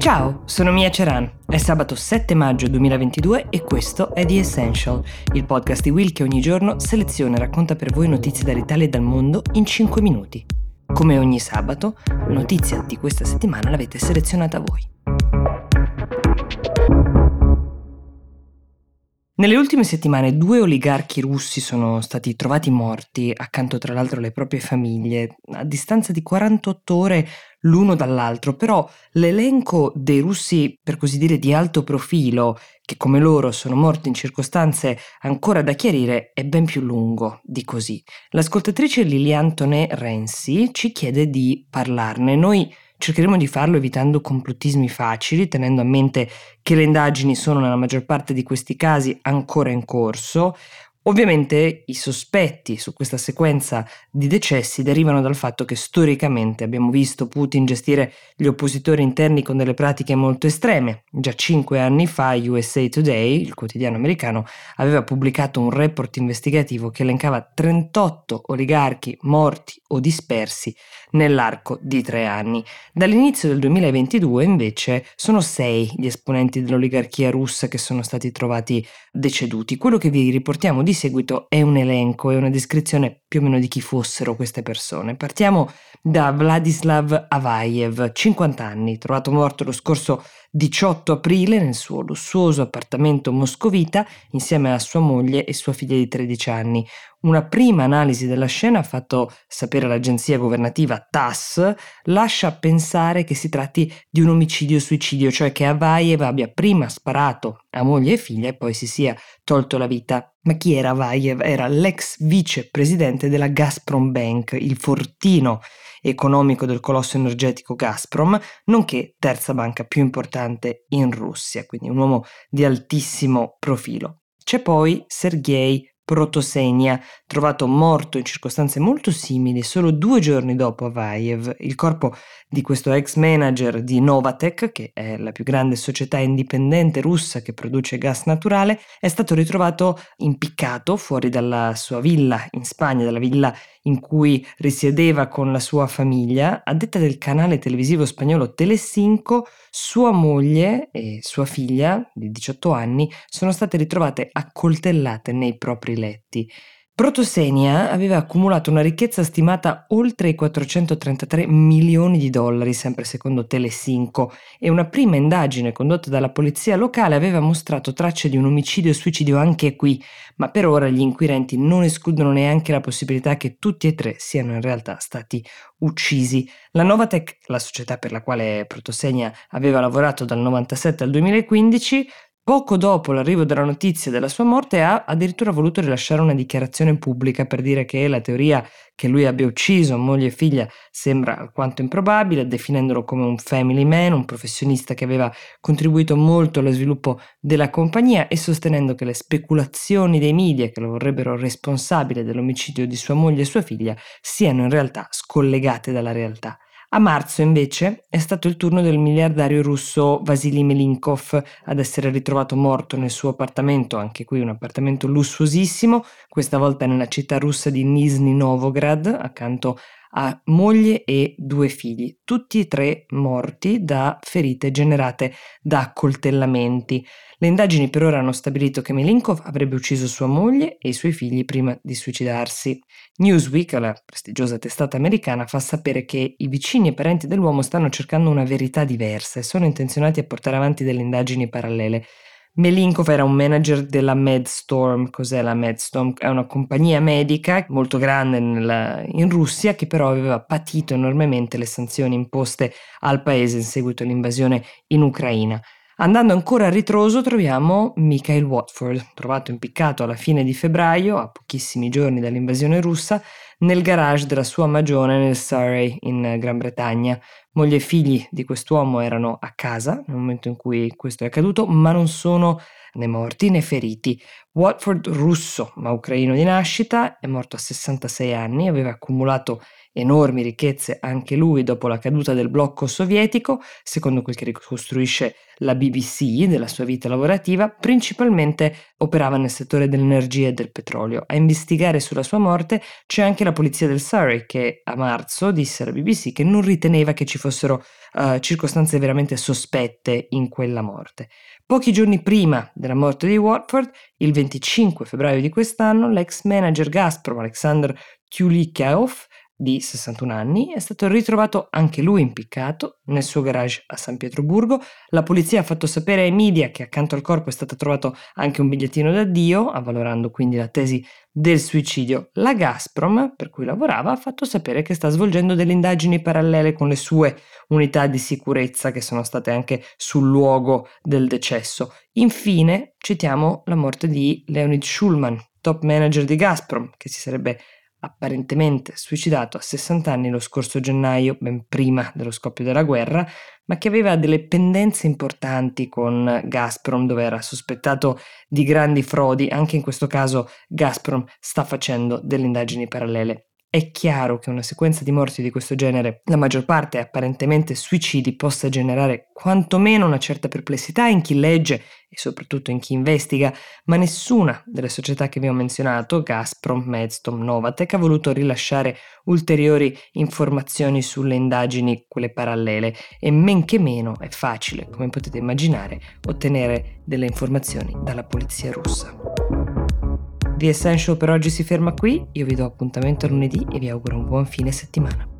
Ciao, sono Mia Ceran. È sabato 7 maggio 2022 e questo è The Essential, il podcast di Will che ogni giorno seleziona e racconta per voi notizie dall'Italia e dal mondo in 5 minuti. Come ogni sabato, la notizia di questa settimana l'avete selezionata voi. Nelle ultime settimane due oligarchi russi sono stati trovati morti, accanto tra l'altro alle proprie famiglie, a distanza di 48 ore l'uno dall'altro, però l'elenco dei russi, per così dire, di alto profilo, che come loro sono morti in circostanze ancora da chiarire, è ben più lungo di così. L'ascoltatrice Lilian Toné Renzi ci chiede di parlarne. Noi Cercheremo di farlo evitando complottismi facili, tenendo a mente che le indagini sono nella maggior parte di questi casi ancora in corso. Ovviamente i sospetti su questa sequenza di decessi derivano dal fatto che storicamente abbiamo visto Putin gestire gli oppositori interni con delle pratiche molto estreme. Già cinque anni fa USA Today, il quotidiano americano, aveva pubblicato un report investigativo che elencava 38 oligarchi morti o dispersi nell'arco di tre anni. Dall'inizio del 2022 invece sono sei gli esponenti dell'oligarchia russa che sono stati trovati deceduti. Quello che vi riportiamo di seguito è un elenco, è una descrizione più o meno di chi fossero queste persone. Partiamo da Vladislav Avayev, 50 anni, trovato morto lo scorso 18 aprile nel suo lussuoso appartamento moscovita insieme a sua moglie e sua figlia di 13 anni. Una prima analisi della scena ha fatto sapere l'agenzia governativa TASS lascia pensare che si tratti di un omicidio-suicidio, cioè che Avayev abbia prima sparato a moglie e figlia e poi si sia tolto la vita. Ma chi era Avayev? Era l'ex vicepresidente della Gazprom Bank, il fortino economico del colosso energetico Gazprom, nonché terza banca più importante in Russia, quindi un uomo di altissimo profilo. C'è poi Sergei Protosenia, trovato morto in circostanze molto simili solo due giorni dopo Avayev. Il corpo di questo ex manager di Novatek, che è la più grande società indipendente russa che produce gas naturale, è stato ritrovato impiccato fuori dalla sua villa in Spagna, dalla villa in cui risiedeva con la sua famiglia. A detta del canale televisivo spagnolo Telecinco, sua moglie e sua figlia di 18 anni sono state ritrovate accoltellate nei propri letti. Protosenia aveva accumulato una ricchezza stimata oltre i 433 milioni di dollari, sempre secondo Telecinco, e una prima indagine condotta dalla polizia locale aveva mostrato tracce di un omicidio e suicidio anche qui, ma per ora gli inquirenti non escludono neanche la possibilità che tutti e tre siano in realtà stati uccisi. La Novatech, la società per la quale Protosenia aveva lavorato dal 1997 al 2015, Poco dopo l'arrivo della notizia della sua morte ha addirittura voluto rilasciare una dichiarazione pubblica per dire che la teoria che lui abbia ucciso moglie e figlia sembra alquanto improbabile, definendolo come un family man, un professionista che aveva contribuito molto allo sviluppo della compagnia e sostenendo che le speculazioni dei media che lo vorrebbero responsabile dell'omicidio di sua moglie e sua figlia siano in realtà scollegate dalla realtà. A marzo, invece, è stato il turno del miliardario russo Vasily Melinkov ad essere ritrovato morto nel suo appartamento, anche qui un appartamento lussuosissimo, questa volta nella città russa di Nizhny Novgorod, accanto a moglie e due figli, tutti e tre morti da ferite generate da accoltellamenti. Le indagini per ora hanno stabilito che Melinkov avrebbe ucciso sua moglie e i suoi figli prima di suicidarsi. Newsweek, la prestigiosa testata americana, fa sapere che i vicini e parenti dell'uomo stanno cercando una verità diversa e sono intenzionati a portare avanti delle indagini parallele. Melinkov era un manager della MedStorm. Cos'è la MedStorm? È una compagnia medica molto grande nella, in Russia che però aveva patito enormemente le sanzioni imposte al paese in seguito all'invasione in Ucraina. Andando ancora a ritroso troviamo Michael Watford, trovato impiccato alla fine di febbraio, a pochissimi giorni dall'invasione russa, nel garage della sua magione nel Surrey, in Gran Bretagna. Moglie e figli di quest'uomo erano a casa nel momento in cui questo è accaduto, ma non sono né morti né feriti. Watford, russo ma ucraino di nascita, è morto a 66 anni, aveva accumulato enormi ricchezze anche lui dopo la caduta del blocco sovietico, secondo quel che ricostruisce la BBC della sua vita lavorativa, principalmente operava nel settore dell'energia e del petrolio. A investigare sulla sua morte c'è anche la polizia del Surrey che a marzo disse alla BBC che non riteneva che ci fossero uh, circostanze veramente sospette in quella morte. Pochi giorni prima della morte di Watford, il 25 febbraio di quest'anno, l'ex manager Gazprom Alexander Tyulikov di 61 anni, è stato ritrovato anche lui impiccato nel suo garage a San Pietroburgo. La polizia ha fatto sapere ai media che accanto al corpo è stato trovato anche un bigliettino d'addio, avvalorando quindi la tesi del suicidio. La Gazprom, per cui lavorava, ha fatto sapere che sta svolgendo delle indagini parallele con le sue unità di sicurezza che sono state anche sul luogo del decesso. Infine, citiamo la morte di Leonid Schulman, top manager di Gazprom, che si sarebbe apparentemente suicidato a 60 anni lo scorso gennaio, ben prima dello scoppio della guerra, ma che aveva delle pendenze importanti con Gazprom, dove era sospettato di grandi frodi. Anche in questo caso Gazprom sta facendo delle indagini parallele. È chiaro che una sequenza di morti di questo genere, la maggior parte apparentemente suicidi, possa generare quantomeno una certa perplessità in chi legge e soprattutto in chi investiga, ma nessuna delle società che vi ho menzionato, Gazprom, Medstom, Novatec, ha voluto rilasciare ulteriori informazioni sulle indagini, quelle parallele, e men che meno è facile, come potete immaginare, ottenere delle informazioni dalla polizia russa. The Essential per oggi si ferma qui, io vi do appuntamento lunedì e vi auguro un buon fine settimana.